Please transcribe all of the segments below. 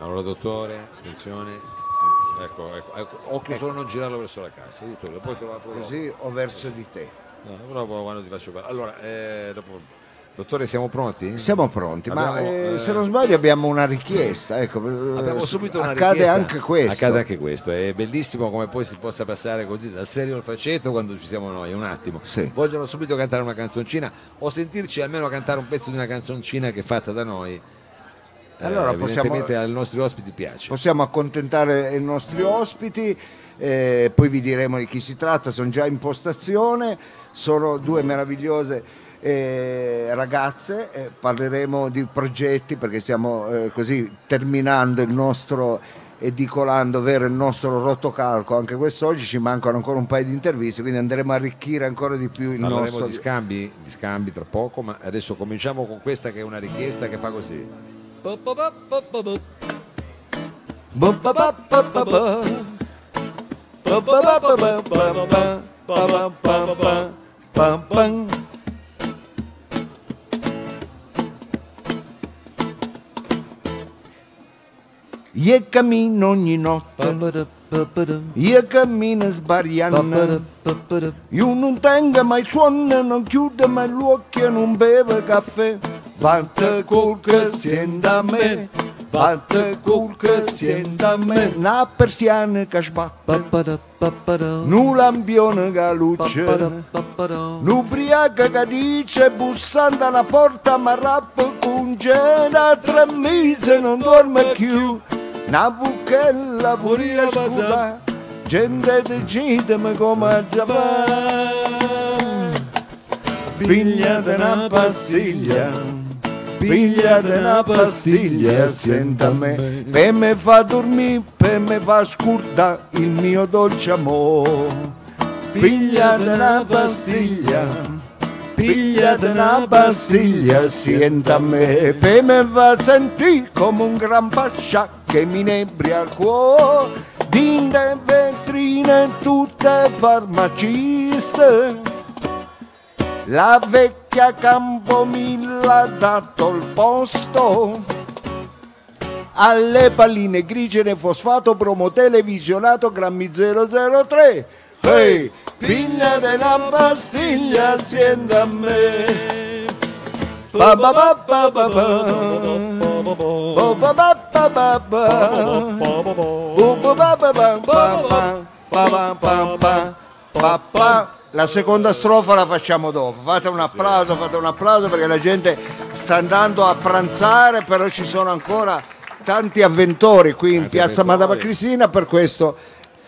Allora, dottore, attenzione. Ecco, ecco, ecco. occhio solo a non girarlo verso la cassa. Dottore, poi trovato Così o verso di te. No, poi quando ti faccio parlare. Allora, eh, dopo... Dottore, siamo pronti? Siamo pronti, ma Abbiamo, eh, eh, se non sbaglio abbiamo una richiesta. Ecco, Abbiamo eh, subito una accade richiesta. anche questo. Accade anche questo. È bellissimo come poi si possa passare così dal serio al faceto quando ci siamo noi. Un attimo. Sì. Vogliono subito cantare una canzoncina o sentirci almeno cantare un pezzo di una canzoncina che è fatta da noi. Eh, Allora, possiamo- evidentemente ai nostri ospiti piace. Possiamo accontentare i nostri ospiti, eh, poi vi diremo di chi si tratta, sono già in postazione, sono due meravigliose eh, ragazze, eh, parleremo di progetti perché stiamo eh, così terminando il nostro edicolando, ovvero il nostro rotocalco, anche quest'oggi ci mancano ancora un paio di interviste, quindi andremo a arricchire ancora di più il Parleremo nostro... di scambi, di scambi tra poco, ma adesso cominciamo con questa che è una richiesta che fa così. E a caminho nota, E a caminas E o não tenga mais sono Não que o mais louco não beba café. Che sienta a me, vatte col che sienta a me, una persiana che sbatte, un lampione che luce, L'ubriaca che dice bussando alla porta ma rappo da tre mesi non dorme più una buchella pure scusa gente decidemi come già va pigliate una pastiglia pigliate una pastiglia senta a me. per me. fa dormire per me fa scurta il mio dolce amore pigliate una pastiglia pigliate una pastiglia sienta a me. Per me fa sentire come un gran pascià che mi inebria il cuore dinde vetrine tutte farmaciste la vecchia Campomilla ha dato il posto alle palline grigene fosfato promo televisionato grammi 003 Ehi, pigliate una pastiglia assieme a me Pa pa pa pa pa pa. Pa pa pa La seconda strofa la facciamo dopo. Fate un applauso, fate un applauso perché la gente sta andando a pranzare, però ci sono ancora tanti avventori qui in piazza. Madama Cristina per questo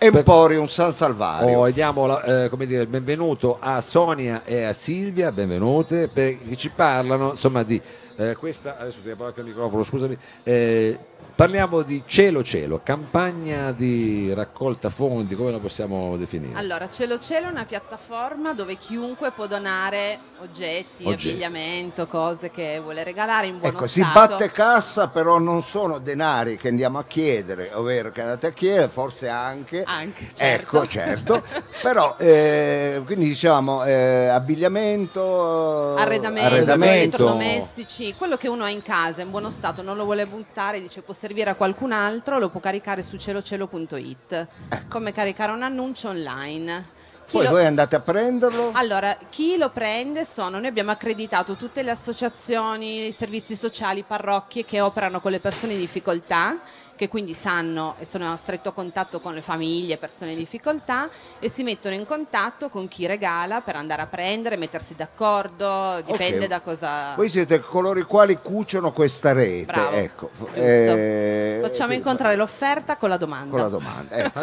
Emporium San Salvario. Oh, e diamo la- eh, come dire, il benvenuto a Sonia e a Silvia, benvenute, perché ci parlano insomma di eh, questa, adesso ti parlo anche il microfono, scusami, eh, parliamo di Cielo Cielo, campagna di raccolta fondi, come la possiamo definire? Allora, Cielo Cielo è una piattaforma dove chiunque può donare oggetti, Oggetti. abbigliamento, cose che vuole regalare in buono Ecco, si stato. batte cassa, però non sono denari che andiamo a chiedere, ovvero che andate a chiedere, forse anche. Anche, certo. Ecco, certo. però, eh, quindi diciamo, eh, abbigliamento, Arredamento, arredamento. elettrodomestici, quello che uno ha in casa in buono stato, non lo vuole buttare, dice può servire a qualcun altro, lo può caricare su cielocielo.it, come caricare un annuncio online. Chi Poi lo- voi andate a prenderlo. Allora, chi lo prende sono, noi abbiamo accreditato tutte le associazioni, i servizi sociali, parrocchie che operano con le persone in difficoltà, che quindi sanno e sono a stretto contatto con le famiglie, persone in difficoltà e si mettono in contatto con chi regala per andare a prendere, mettersi d'accordo, dipende Ok. da cosa... Voi siete coloro i quali cuciono questa rete. Bravo, ecco. Eh, Facciamo incontrare l'offerta con la domanda. con la domanda. ecco.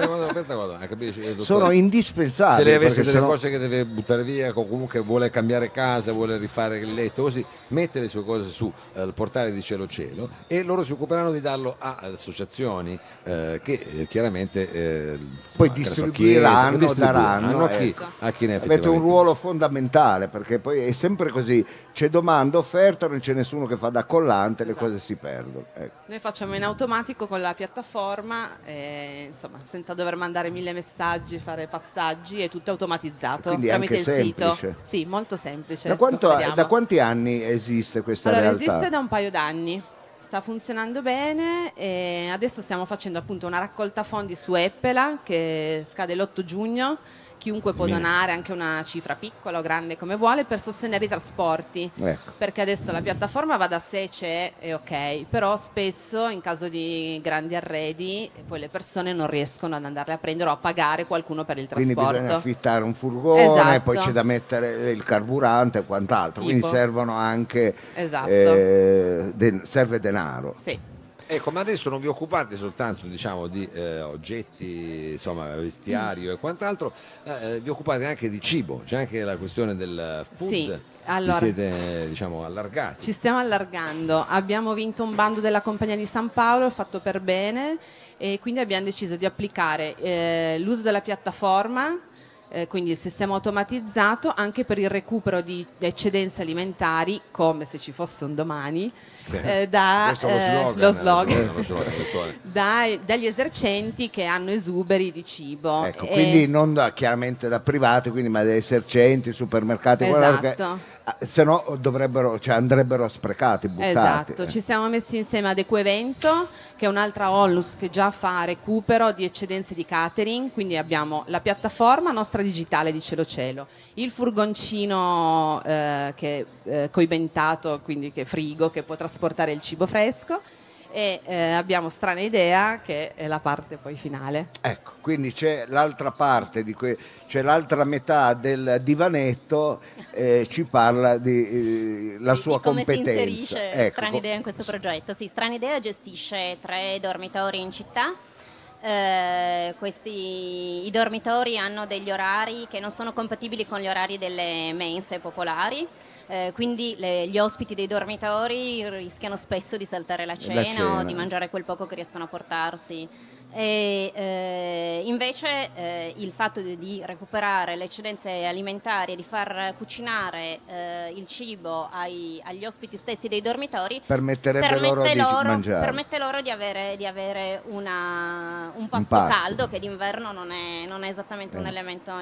Guarda, capisci, dottore? Sono indispensabili. Se lei avesse delle sennò- cose che deve buttare via, o comunque vuole cambiare casa, vuole rifare il letto, così mette le sue cose sul portale di Cielo Cielo e loro si occuperanno di darlo a associazioni eh, che eh, chiaramente eh, Poi so, distribuiranno, chiese, che daranno, a chi, ecco. a chi ne Avete un ruolo fondamentale perché poi è sempre così, c'è domanda, offerta, non c'è nessuno che fa da collante, le Esatto. cose si perdono. ecco. Noi facciamo in automatico con la piattaforma, eh, insomma, senza dover mandare mille messaggi, fare passaggi, è tutto automatizzato Quindi tramite il anche sito. semplice. Sì, molto semplice. Da, quanto- da quanti anni esiste questa Allora, realtà? esiste da un paio d'anni. sta funzionando bene e adesso stiamo facendo appunto una raccolta fondi su Eppela che scade l'8 giugno chiunque può donare anche una cifra piccola o grande come vuole per sostenere i trasporti. Ecco. Perché adesso la piattaforma va da sé, c'è e ok, però spesso in caso di grandi arredi poi le persone non riescono ad andarle a prendere o a pagare qualcuno per il Quindi trasporto. bisogna affittare un furgone, Esatto. poi c'è da mettere il carburante e quant'altro. Quindi Tipo. servono anche. Esatto. eh, de- serve denaro. Sì. Ecco, ma adesso non vi occupate soltanto diciamo, di eh, oggetti, insomma, vestiario e quant'altro, eh, eh, vi occupate anche di cibo, c'è anche la questione del food. Sì, Vi allora- siete diciamo, allargati. Ci stiamo allargando, abbiamo vinto un bando della Compagnia di San Paolo, fatto per bene, e quindi abbiamo deciso di applicare eh, l'uso della piattaforma, eh, quindi il sistema automatizzato, anche per il recupero di eccedenze alimentari, come se ci fosse un domani, Sì. eh, da, eh, slogan. dai- dagli esercenti che hanno esuberi di cibo. Ecco, E- quindi non da- chiaramente da privati, quindi ma dai esercenti, supermercati, quello che- Esatto. Ah, se no dovrebbero, cioè andrebbero sprecati, buttati. Esatto, eh. ci siamo messi insieme ad Equevento, che è un'altra onlus che già fa recupero di eccedenze di catering, quindi abbiamo la piattaforma nostra digitale di Cielo Cielo, il furgoncino eh, che eh, coibentato, quindi che frigo, che può trasportare il cibo fresco e eh, abbiamo Strana Idea che è la parte poi finale. Ecco, quindi c'è l'altra parte, di que- c'è l'altra metà del divanetto, eh, ci parla di eh, la di- sua di come competenza. si inserisce Ecco, Stranidea in questo progetto. Sì, Stranidea gestisce tre dormitori in città. Eh, questi, I dormitori hanno degli orari che non sono compatibili con gli orari delle mense popolari. Eh, quindi le- gli ospiti dei dormitori rischiano spesso di saltare la cena, cena. o di mangiare quel poco che riescono a portarsi. E, eh, invece eh, il fatto di, di recuperare le eccedenze alimentari e di far cucinare eh, il cibo ai- agli ospiti stessi dei dormitori Permetterebbe loro di mangiare. permette loro di avere, di avere una- un pasto pasto. caldo che d'inverno non è, non è esattamente un Eh. elemento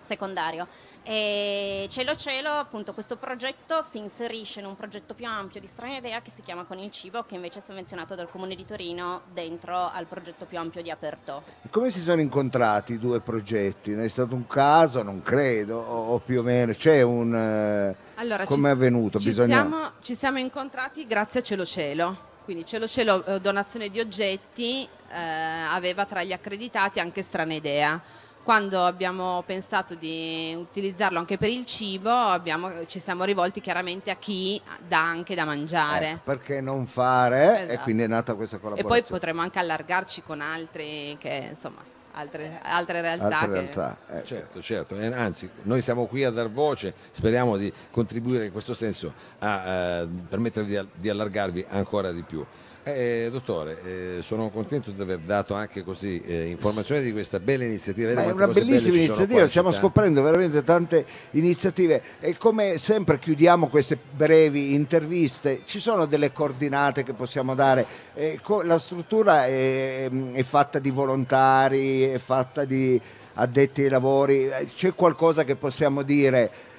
secondario. E Cielo Cielo, appunto, questo progetto si inserisce in un progetto più ampio di Strana Idea che si chiama Con il Cibo, che invece è sovvenzionato dal Comune di Torino dentro al progetto più ampio di Aperto. Come si sono incontrati i due progetti? Ne è stato un caso? Non credo, o, più o meno c'è un... eh, Allora, come è ci- avvenuto? Ci, Bisogna- siamo, ci siamo incontrati grazie a Cielo Cielo. Quindi Cielo Cielo, eh, donazione di oggetti, eh, aveva tra gli accreditati anche Strana Idea. Quando abbiamo pensato di utilizzarlo anche per il cibo, abbiamo- ci siamo rivolti chiaramente a chi dà anche da mangiare. Ecco, perché non fare? E Esatto. quindi è nata questa E collaborazione. poi potremo anche allargarci con altri, che, insomma, altre, altre realtà. Altre che- realtà. ecco. Certo, certo, e anzi noi siamo qui a dar voce, speriamo di contribuire in questo senso a eh, permettervi di, di allargarvi ancora di più. Eh, dottore, eh, sono contento di aver dato anche così eh, informazioni di questa bella iniziativa. Ma Vede è una bellissima iniziativa, in stiamo città. scoprendo veramente tante iniziative e come sempre chiudiamo queste brevi interviste, ci sono delle coordinate che possiamo dare, Eh, co- la struttura è, è fatta di volontari, è fatta di addetti ai lavori, Eh, c'è qualcosa che possiamo dire eh,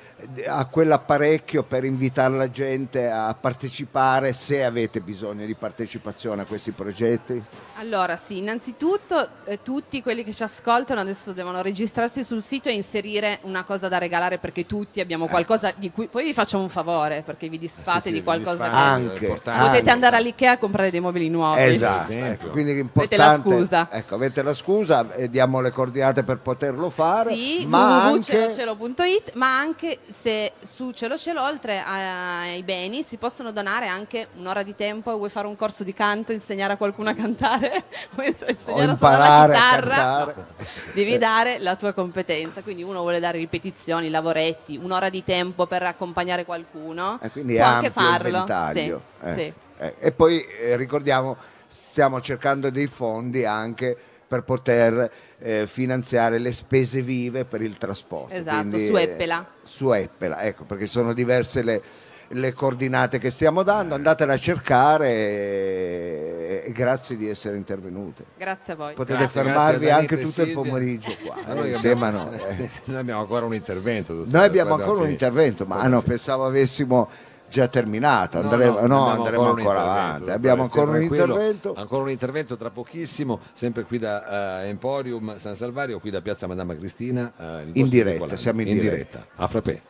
a quell'apparecchio per invitare la gente a partecipare se avete bisogno di partecipazione a questi progetti? Allora sì, innanzitutto eh, tutti quelli che ci ascoltano adesso devono registrarsi sul sito e inserire una cosa da regalare perché tutti abbiamo qualcosa di cui poi vi facciamo un favore perché vi disfate Eh. Sì, sì, di qualcosa disfate, che Anche, potete anche. andare all'Ikea a comprare dei mobili nuovi. Esatto, ecco, quindi Avete la scusa. Ecco, avete la scusa e diamo le coordinate per poterlo fare. Sì, ma anche ma anche se su Cielo Cielo oltre ai beni si possono donare anche un'ora di tempo, vuoi fare un corso di canto, insegnare a qualcuno a cantare, vuoi insegnare a suonare la chitarra, devi dare la tua competenza, quindi uno vuole dare ripetizioni, lavoretti, un'ora di tempo per accompagnare qualcuno, Eh, può anche farlo. Sì, Eh, sì. eh. E poi eh, ricordiamo, stiamo cercando dei fondi anche per poter eh, finanziare le spese vive per il trasporto. Esatto, Quindi, su eh, Eppela. su Eppela, ecco, perché sono diverse le, le coordinate che stiamo dando, andatele a cercare e, e grazie di essere intervenute. Grazie a voi. Potete Grazie, fermarvi grazie anche tutto il Silvia. pomeriggio qua. Eh, noi, a abbiamo, noi, eh. noi abbiamo ancora un intervento. dottore, Noi abbiamo ancora un finito. intervento, ma ah, no, pensavo avessimo già terminata, andremo, no, no, andremo ancora avanti. Abbiamo ancora un intervento. Ancora un intervento tra pochissimo, sempre qui da eh, Emporium San Salvario, qui da Piazza Madama Cristina. il vostro diretta, siamo in diretta. A frappè.